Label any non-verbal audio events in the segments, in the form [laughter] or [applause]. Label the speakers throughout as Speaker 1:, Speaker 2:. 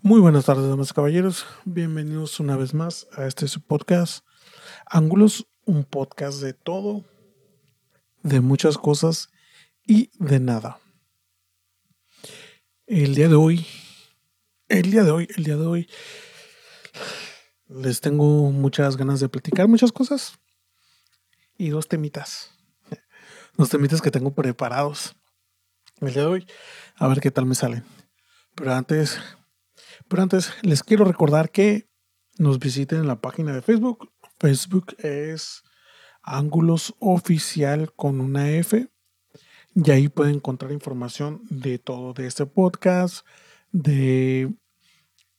Speaker 1: Muy buenas tardes, damas y caballeros. Bienvenidos una vez más a este podcast Ángulos, un podcast de todo, de muchas cosas y de nada. El día de hoy, el día de hoy, el día de hoy, les tengo muchas ganas de platicar muchas cosas y dos temitas. Dos temitas que tengo preparados el día de hoy. A ver qué tal me salen. Pero antes, pero antes les quiero recordar que nos visiten en la página de Facebook. Facebook es Ángulos Oficial con una F. Y ahí pueden encontrar información de todo, de este podcast, de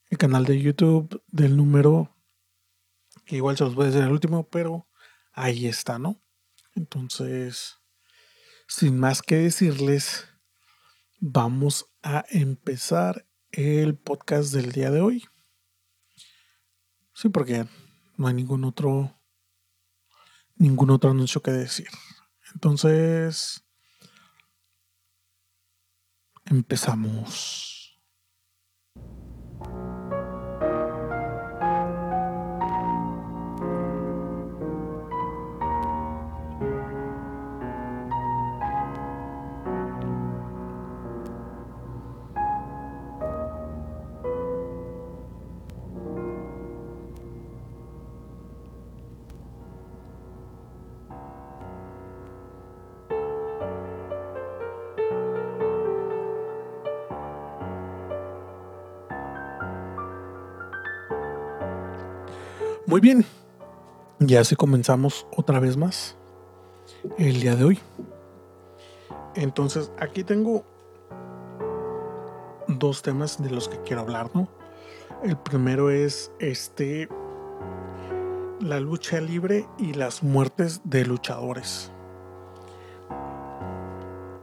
Speaker 1: el canal de YouTube, del número, que igual se los voy a decir el último, pero ahí está, ¿no? Entonces, sin más que decirles, vamos a empezar el podcast del día de hoy. Sí, porque no hay ningún otro ningún otro anuncio que decir. Entonces, empezamos. Muy bien, ya así comenzamos otra vez más el día de hoy. Entonces, aquí tengo dos temas de los que quiero hablar, ¿no? El primero es este la lucha libre y las muertes de luchadores.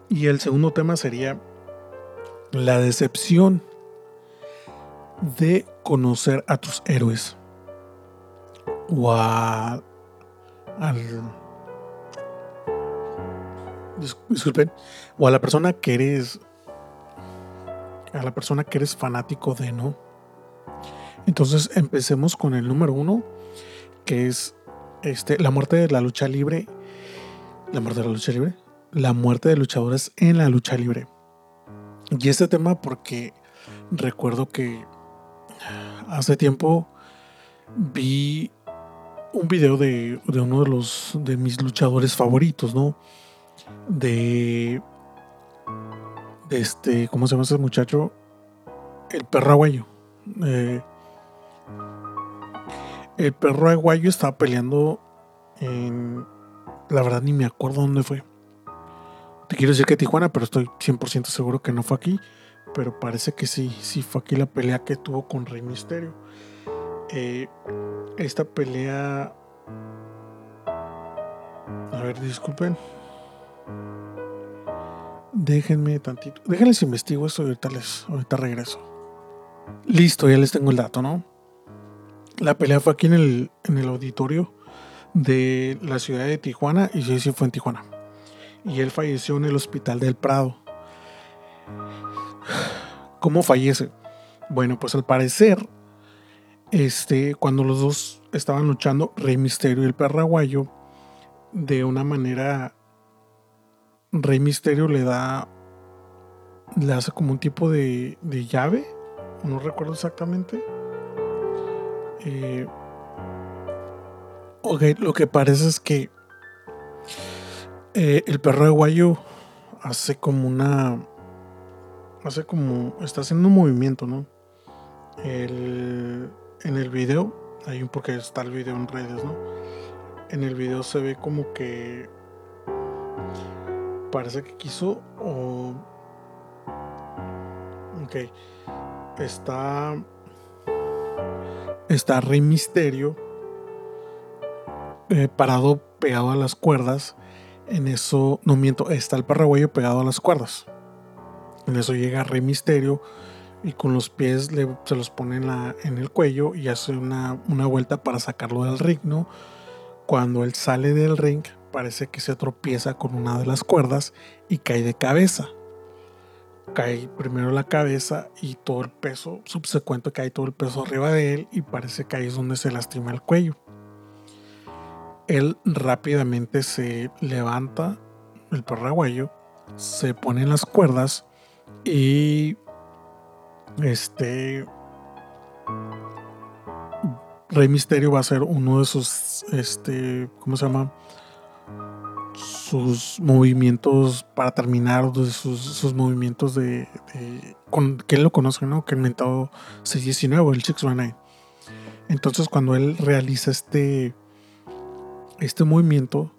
Speaker 1: Y el segundo tema sería la decepción de conocer a tus héroes o a, al disculpen o a la persona que eres a la persona que eres fanático de no entonces empecemos con el número uno que es este la muerte de la lucha libre la muerte de la lucha libre la muerte de luchadores en la lucha libre. Y este tema porque recuerdo que hace tiempo vi un video de, uno de los de mis luchadores favoritos, ¿no? De, de este, ¿cómo se llama ese muchacho? El perro aguayo. Eh, el perro aguayo estaba peleando en. La verdad ni me acuerdo dónde fue. Te quiero decir que Tijuana, pero estoy 100% seguro que no fue aquí. Pero parece que sí, sí fue aquí la pelea que tuvo con Rey Misterio. Eh, esta pelea. A ver, disculpen. Déjenme tantito. Déjenles investigo esto y ahorita, les, ahorita regreso. Listo, ya les tengo el dato, ¿no? La pelea fue aquí en el, en el auditorio de la ciudad de Tijuana y sí, sí fue en Tijuana. Y él falleció en el hospital del Prado. ¿Cómo fallece? Bueno, pues al parecer este, cuando los dos estaban luchando, Rey Misterio y el perraguayo, de una manera, Rey Misterio le da, le hace como un tipo de, llave, no recuerdo exactamente. Eh, ok, lo que parece es que eh, el perro aguayo hace como una, hace como, está haciendo un movimiento, ¿no? El en el video, hay un porque está el video en redes, ¿no? En el video se ve como que parece que quiso o ok está está Rey Misterio eh, parado pegado a las cuerdas en eso no miento está el paraguayo pegado a las cuerdas en eso llega Rey Misterio y con los pies se los pone en, el cuello y hace una, vuelta para sacarlo del ring, ¿no? Cuando él sale del ring, parece que se tropieza con una de las cuerdas y cae de cabeza. cae primero la cabeza y todo el peso subsecuente cae todo el peso arriba de él y parece que ahí es donde se lastima el cuello. Él rápidamente se levanta, el perraguayo, se pone en las cuerdas y este Rey Misterio va a ser uno de sus este ¿cómo se llama? sus movimientos para terminar, sus, sus movimientos de, con, que él lo conoce, ¿no? Que inventado 619, el 619. Entonces cuando él realiza este, este movimiento,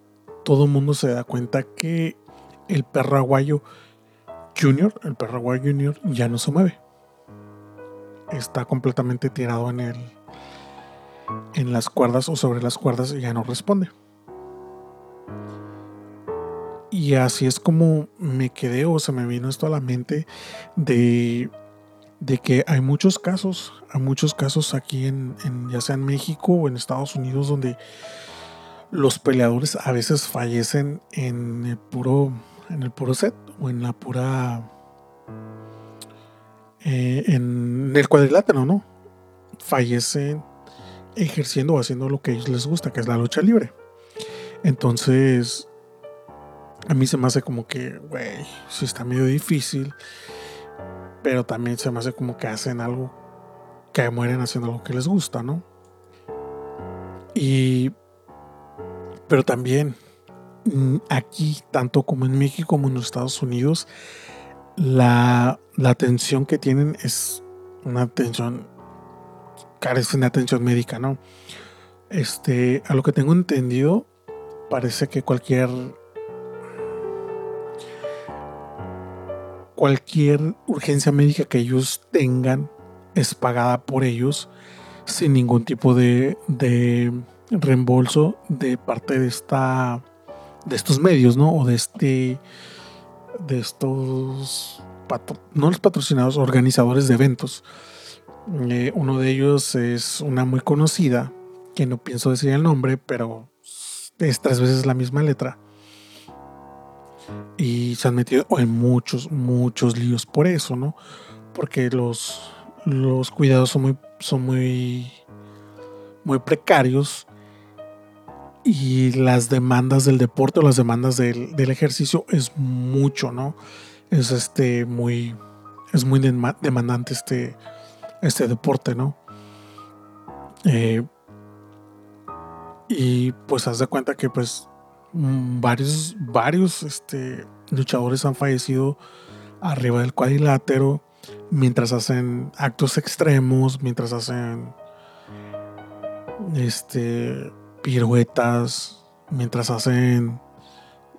Speaker 1: todo el mundo se da cuenta que el perro aguayo Junior, el perro Junior, ya no se mueve. Está completamente tirado en el en las cuerdas o sobre las cuerdas y ya no responde. Y así es como me quedé o se me vino esto a la mente de, de que hay muchos casos, hay muchos casos aquí en, ya sea en México o en Estados Unidos donde los peleadores a veces fallecen en el puro, en el puro set o en la pura, eh, en el cuadrilátero, ¿no? Fallecen ejerciendo o haciendo lo que a ellos les gusta, que es la lucha libre. Entonces, a mí se me hace como que, güey, sí está medio difícil, pero también se me hace como que hacen algo, que mueren haciendo lo que les gusta, ¿no? Y, pero también mm, aquí, tanto como en México como en los Estados Unidos, la, la atención que tienen es una atención, carece de atención médica, ¿no? Este, a lo que tengo entendido, parece que cualquier cualquier urgencia médica que ellos tengan es pagada por ellos sin ningún tipo de, reembolso de parte de esta de estos medios, ¿no? O de este de estos no los patrocinados, organizadores de eventos. Eh, uno de ellos es una muy conocida, que no pienso decir el nombre, pero es tres veces la misma letra y se han metido en muchos, muchos líos por eso, ¿no? Porque los, los cuidados son muy, son muy, muy precarios y las demandas del deporte o las demandas del, ejercicio es mucho, ¿no? Es este muy, es muy demandante este, este deporte, ¿no? Eh, y pues haz de cuenta que pues varios, varios este, luchadores han fallecido arriba del cuadrilátero mientras hacen actos extremos, mientras hacen este, piruetas, mientras hacen...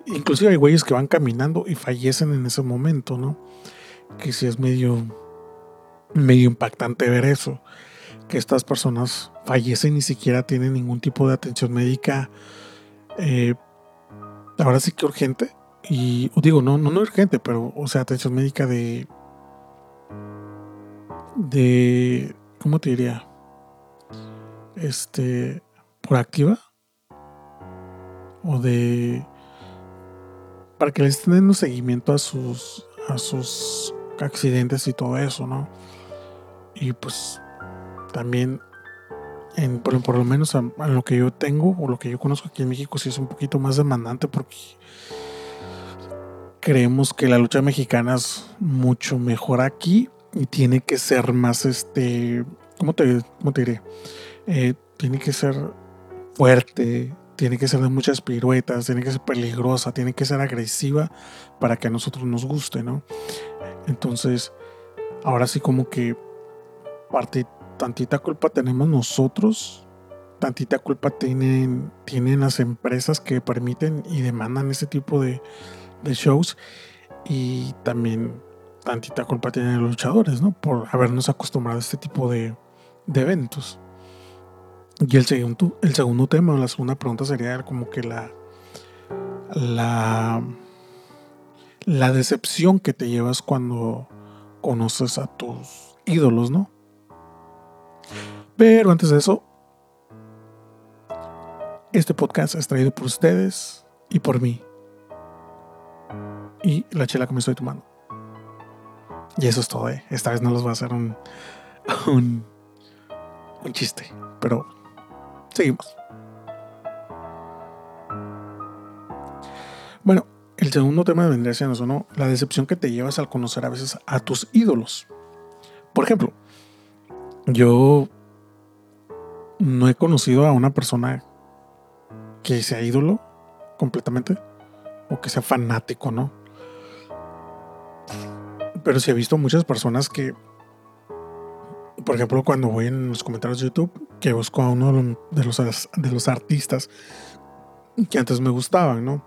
Speaker 1: Inclusive hay güeyes que van caminando y fallecen en ese momento, ¿no? Que si es medio, medio impactante ver eso. Que estas personas fallecen y ni siquiera tienen ningún tipo de atención médica eh, ahora sí que urgente. Y digo, no, no urgente, pero, o sea, atención médica de. de. ¿Cómo te diría? Este. Proactiva. O de. para que les estén dando seguimiento a sus. a sus accidentes y todo eso, ¿no? Y pues. también por, lo menos a, lo que yo tengo o lo que yo conozco aquí en México, sí es un poquito más demandante porque creemos que la lucha mexicana es mucho mejor aquí y tiene que ser más, este, ¿cómo te, cómo te diré? Eh, tiene que ser fuerte, tiene que ser de muchas piruetas, tiene que ser peligrosa, tiene que ser agresiva para que a nosotros nos guste, ¿no? Entonces, ahora sí como que parte tantita culpa tenemos nosotros, tantita culpa tienen, tienen las empresas que permiten y demandan ese tipo de, shows y también tantita culpa tienen los luchadores, ¿no? Por habernos acostumbrado a este tipo de, eventos. Y el segundo, el segundo tema, la segunda pregunta sería como que la, la, la decepción que te llevas cuando conoces a tus ídolos, ¿no? Pero antes de eso, este podcast es traído por ustedes y por mí. Y la chela que me estoy tomando. Y eso es todo, ¿eh? Esta vez no los voy a hacer un, [laughs] un, un chiste, pero seguimos. Bueno, el segundo tema de vendría siendo ¿no? La decepción que te llevas al conocer a veces a tus ídolos. Por ejemplo, yo no he conocido a una persona que sea ídolo completamente o que sea fanático, ¿no? Pero sí he visto muchas personas que, por ejemplo, cuando voy en los comentarios de YouTube, que busco a uno de los, de los artistas que antes me gustaban, ¿no?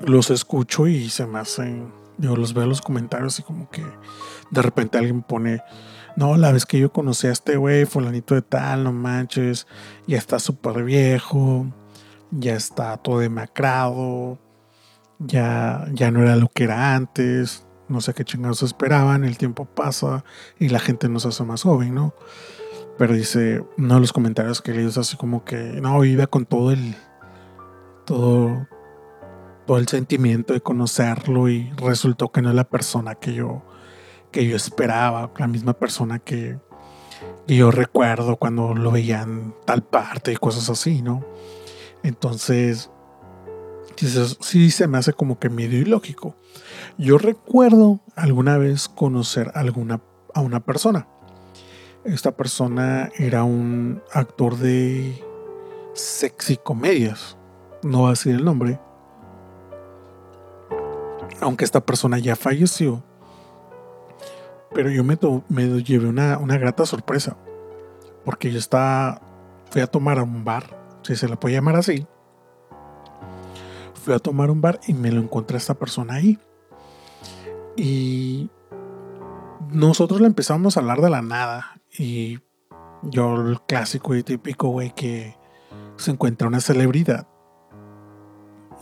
Speaker 1: Los escucho y se me hacen, yo los veo en los comentarios y como que de repente alguien pone, no, la vez que yo conocí a este güey, fulanito de tal, no manches, ya está súper viejo, ya está todo demacrado, ya, ya no era lo que era antes, no sé qué chingados esperaban, el tiempo pasa y la gente nos hace más joven, ¿no? Pero dice, no los comentarios que leí así como que, no, iba con todo el, todo, todo el sentimiento de conocerlo y resultó que no es la persona que yo, que yo esperaba, la misma persona que, yo recuerdo cuando lo veía en tal parte y cosas así, ¿no? Entonces, sí se me hace como que medio ilógico. Yo recuerdo alguna vez conocer alguna, a una persona. Esta persona era un actor de sexy comedias. No va a decir el nombre. Aunque esta persona ya falleció. Pero yo me, me llevé una, una, grata sorpresa. Porque yo estaba. Fui a tomar a un bar. Si se le puede llamar así fui a tomar un bar y me lo encontré a esta persona ahí. Y nosotros le empezamos a hablar de la nada. Y yo, el clásico y típico, güey, que se encuentra una celebridad.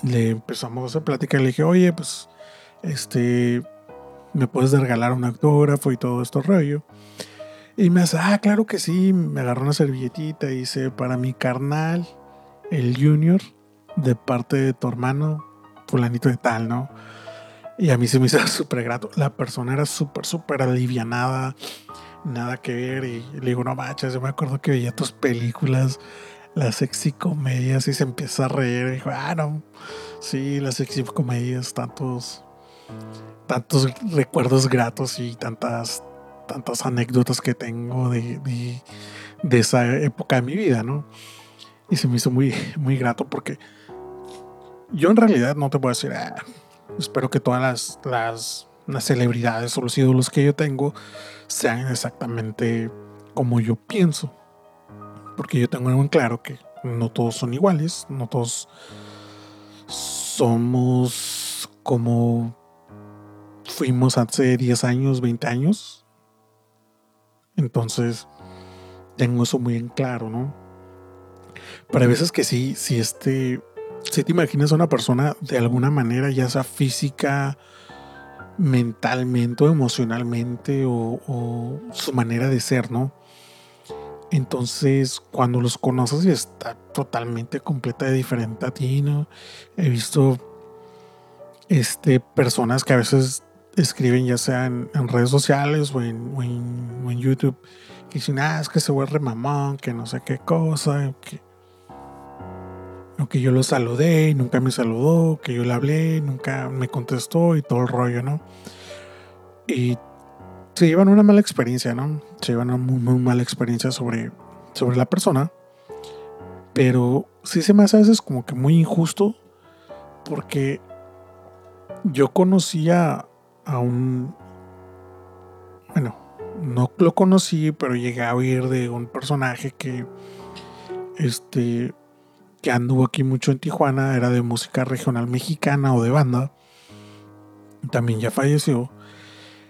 Speaker 1: Le empezamos a y le dije, oye, pues, este, me puedes regalar un autógrafo y todo esto rollo. Y me hace, ah, claro que sí. Me agarró una servilletita y dice, para mi carnal, el Junior, de parte de tu hermano, fulanito de tal, ¿no? Y a mí se me hizo [laughs] súper grato. La persona era súper, súper alivianada, nada que ver. Y le digo, no manches, yo me acuerdo que veía tus películas, las sexy comedias, y se empieza a reír. Y dijo, ah, no, sí, las sexy comedias, tantos, tantos recuerdos gratos y tantas, tantas anécdotas que tengo de, de, esa época de mi vida, ¿no? Y se me hizo muy, muy grato porque yo en realidad no te puedo decir, ah, espero que todas las, las, celebridades o los ídolos que yo tengo sean exactamente como yo pienso. Porque yo tengo en claro que no todos son iguales, no todos somos como fuimos hace 10 años, 20 años. Entonces, tengo eso muy en claro, ¿no? Pero hay veces que sí, si este, si te imaginas a una persona de alguna manera, ya sea física, mentalmente o emocionalmente o, su manera de ser, ¿no? Entonces, cuando los conoces y está totalmente completa de diferente a ti, ¿no? He visto este, personas que a veces escriben ya sea en, redes sociales o en, en, YouTube y dicen, ah, es que se vuelve mamón, que no sé qué cosa, que que yo lo saludé y nunca me saludó, que yo le hablé, nunca me contestó y todo el rollo, ¿no? Y se llevan una mala experiencia, ¿no? Se llevan una muy, muy mala experiencia sobre, sobre la persona. Pero sí se me hace a veces como que muy injusto porque yo conocía a un... Bueno, no lo conocí, pero llegué a oír de un personaje que este que anduvo aquí mucho en Tijuana, era de música regional mexicana o de banda. También ya falleció.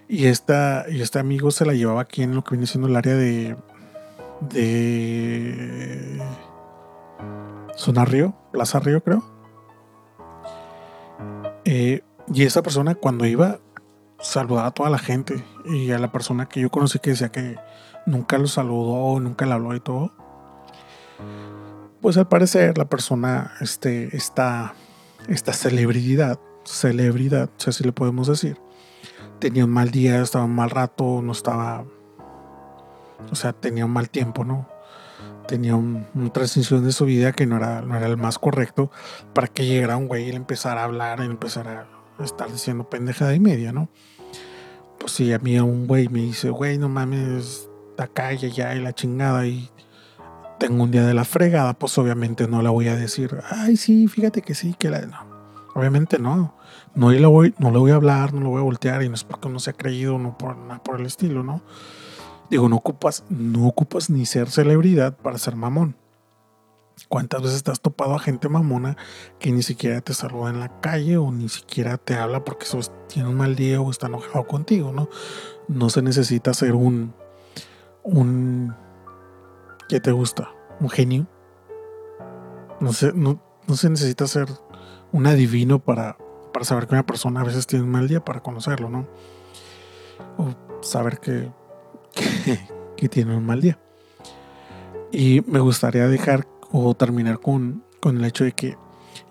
Speaker 1: Y, esta, y este amigo se la llevaba aquí en lo que viene siendo el área de. de. Zona Río, Plaza Río, creo. Eh, y esa persona, cuando iba, saludaba a toda la gente. Y a la persona que yo conocí que decía que nunca lo saludó, nunca le habló y todo pues al parecer la persona, este, esta, esta celebridad, celebridad, si así le podemos decir, tenía un mal día, estaba un mal rato, no estaba, o sea, tenía un mal tiempo, ¿no? Tenía un, una transición de su vida que no era, no era el más correcto para que llegara un güey y le empezara a hablar y empezara a estar diciendo pendejada y media, ¿no? Pues si a mí un güey me dice, güey, no mames, acá y allá y la chingada y tengo un día de la fregada, pues obviamente no le voy a decir, ay, sí, fíjate que sí, que la... No. Obviamente no. No le, voy, no le voy a hablar, no le voy a voltear y no es porque no se ha creído, no por nada por el estilo, ¿no? Digo, no ocupas, no ocupas ni ser celebridad para ser mamón. ¿Cuántas veces te has topado a gente mamona que ni siquiera te saluda en la calle o ni siquiera te habla porque tiene un mal día o está enojado contigo, ¿no? No se necesita ser un, un, ¿qué te gusta? ¿Un genio? No se, no, no se necesita ser un adivino para, para saber que una persona a veces tiene un mal día para conocerlo, ¿no? O saber que, [laughs] que, tiene un mal día. Y me gustaría dejar o terminar con, con el hecho de que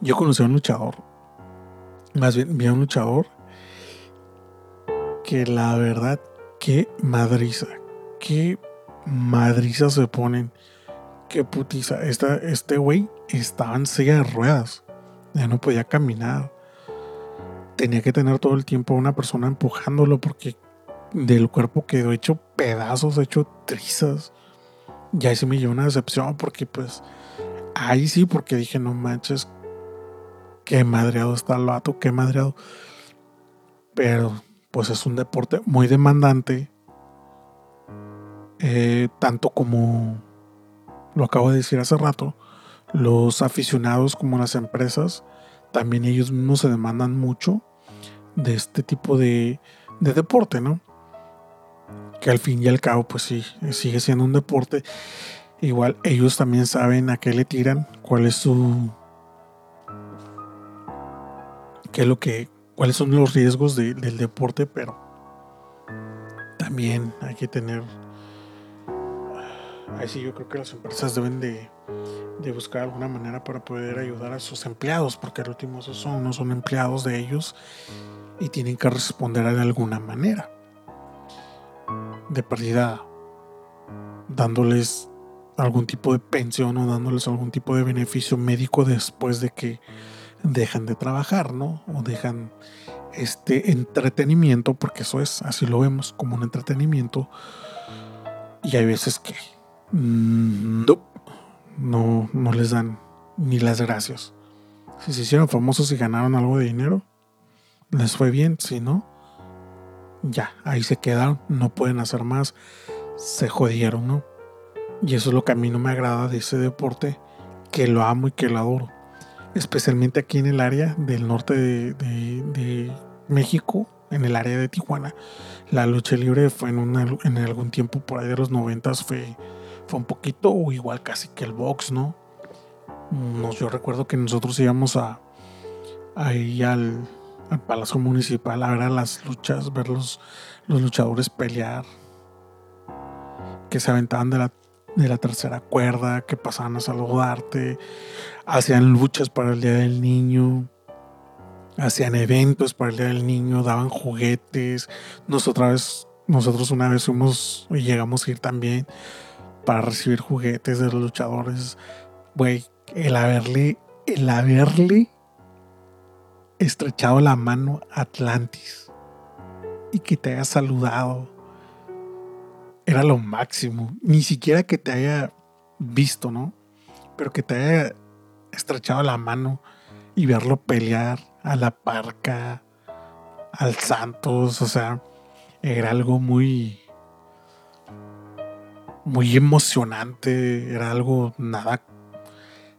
Speaker 1: yo conocí a un luchador. Más bien, vi a un luchador que la verdad, qué madriza, qué madriza se ponen, qué putiza. Esta, este güey estaba en silla de ruedas ya no podía caminar. Tenía que tener todo el tiempo a una persona empujándolo porque del cuerpo quedó hecho pedazos, hecho trizas. Y ahí se me dio una decepción porque pues ahí sí, porque dije, no manches, qué madreado está el vato, qué madreado. Pero pues es un deporte muy demandante, eh, tanto como lo acabo de decir hace rato, los aficionados como las empresas, también ellos mismos se demandan mucho de este tipo de, deporte, ¿no? Que al fin y al cabo, pues sí, sigue siendo un deporte. Igual ellos también saben a qué le tiran, cuál es su. qué es lo que. cuáles son los riesgos del deporte, pero también hay que tener. Ahí sí, yo creo que las empresas deben de, buscar alguna manera para poder ayudar a sus empleados, porque al último esos son, no son empleados de ellos y tienen que responder de alguna manera. De pérdida, dándoles algún tipo de pensión o dándoles algún tipo de beneficio médico después de que dejan de trabajar, ¿no? O dejan este entretenimiento, porque eso es, así lo vemos como un entretenimiento. Y hay veces que mm, no, no les dan ni las gracias. Si se hicieron famosos y ganaron algo de dinero, les fue bien. Si no, ya, ahí se quedaron, no pueden hacer más, se jodieron, ¿no? Y eso es lo que a mí no me agrada de ese deporte, que lo amo y que lo adoro. Especialmente aquí en el área del norte de, de, México, en el área de Tijuana. La lucha libre fue en, una, en algún tiempo por ahí de los noventas, fue fue un poquito o igual casi que el box, ¿no? yo recuerdo que nosotros íbamos a ahí al, Palacio Municipal a ver las luchas, ver los, luchadores pelear, que se aventaban de la, de la tercera cuerda, que pasaban a saludarte, hacían luchas para el Día del Niño, hacían eventos para el Día del Niño, daban juguetes. Nosotros, nosotros una vez fuimos y llegamos a ir también para recibir juguetes de los luchadores. Güey, el haberle, el haberle estrechado la mano a Atlantis y que te haya saludado era lo máximo. Ni siquiera que te haya visto, ¿no? Pero que te haya estrechado la mano y verlo pelear a la parca, al Santos, o sea, era algo muy muy emocionante, era algo nada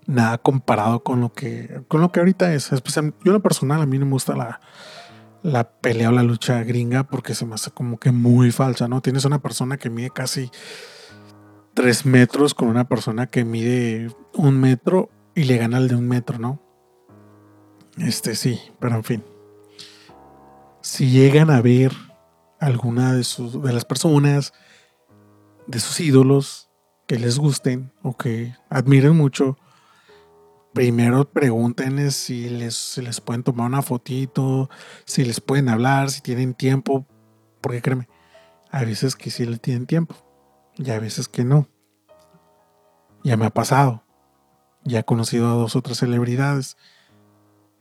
Speaker 1: nada comparado con lo que con lo que ahorita es. Especialmente, yo en lo personal a mí me gusta la, la pelea o la lucha gringa porque se me hace como que muy falsa, ¿no? Tienes una persona que mide casi tres metros con una persona que mide un metro y le gana el de un metro, ¿no? Este sí, pero en fin. Si llegan a ver alguna de sus de las personas de sus ídolos que les gusten o que admiren mucho, primero pregúntenles si les, les pueden tomar una fotito, si les pueden hablar, si tienen tiempo Porque créeme, hay veces que sí le tienen tiempo y hay veces que no. Ya me ha pasado. Ya he conocido a dos otras celebridades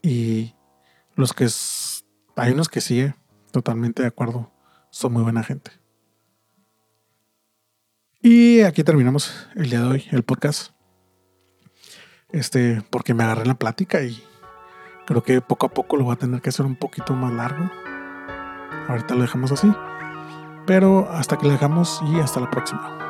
Speaker 1: y los que hay unos que sí, totalmente de acuerdo, son muy buena gente. Y aquí terminamos el día de hoy, el podcast. Este, porque me agarré la plática y creo que poco a poco lo voy a tener que hacer un poquito más largo. Ahorita lo dejamos así. Pero hasta que lo dejamos y hasta la próxima.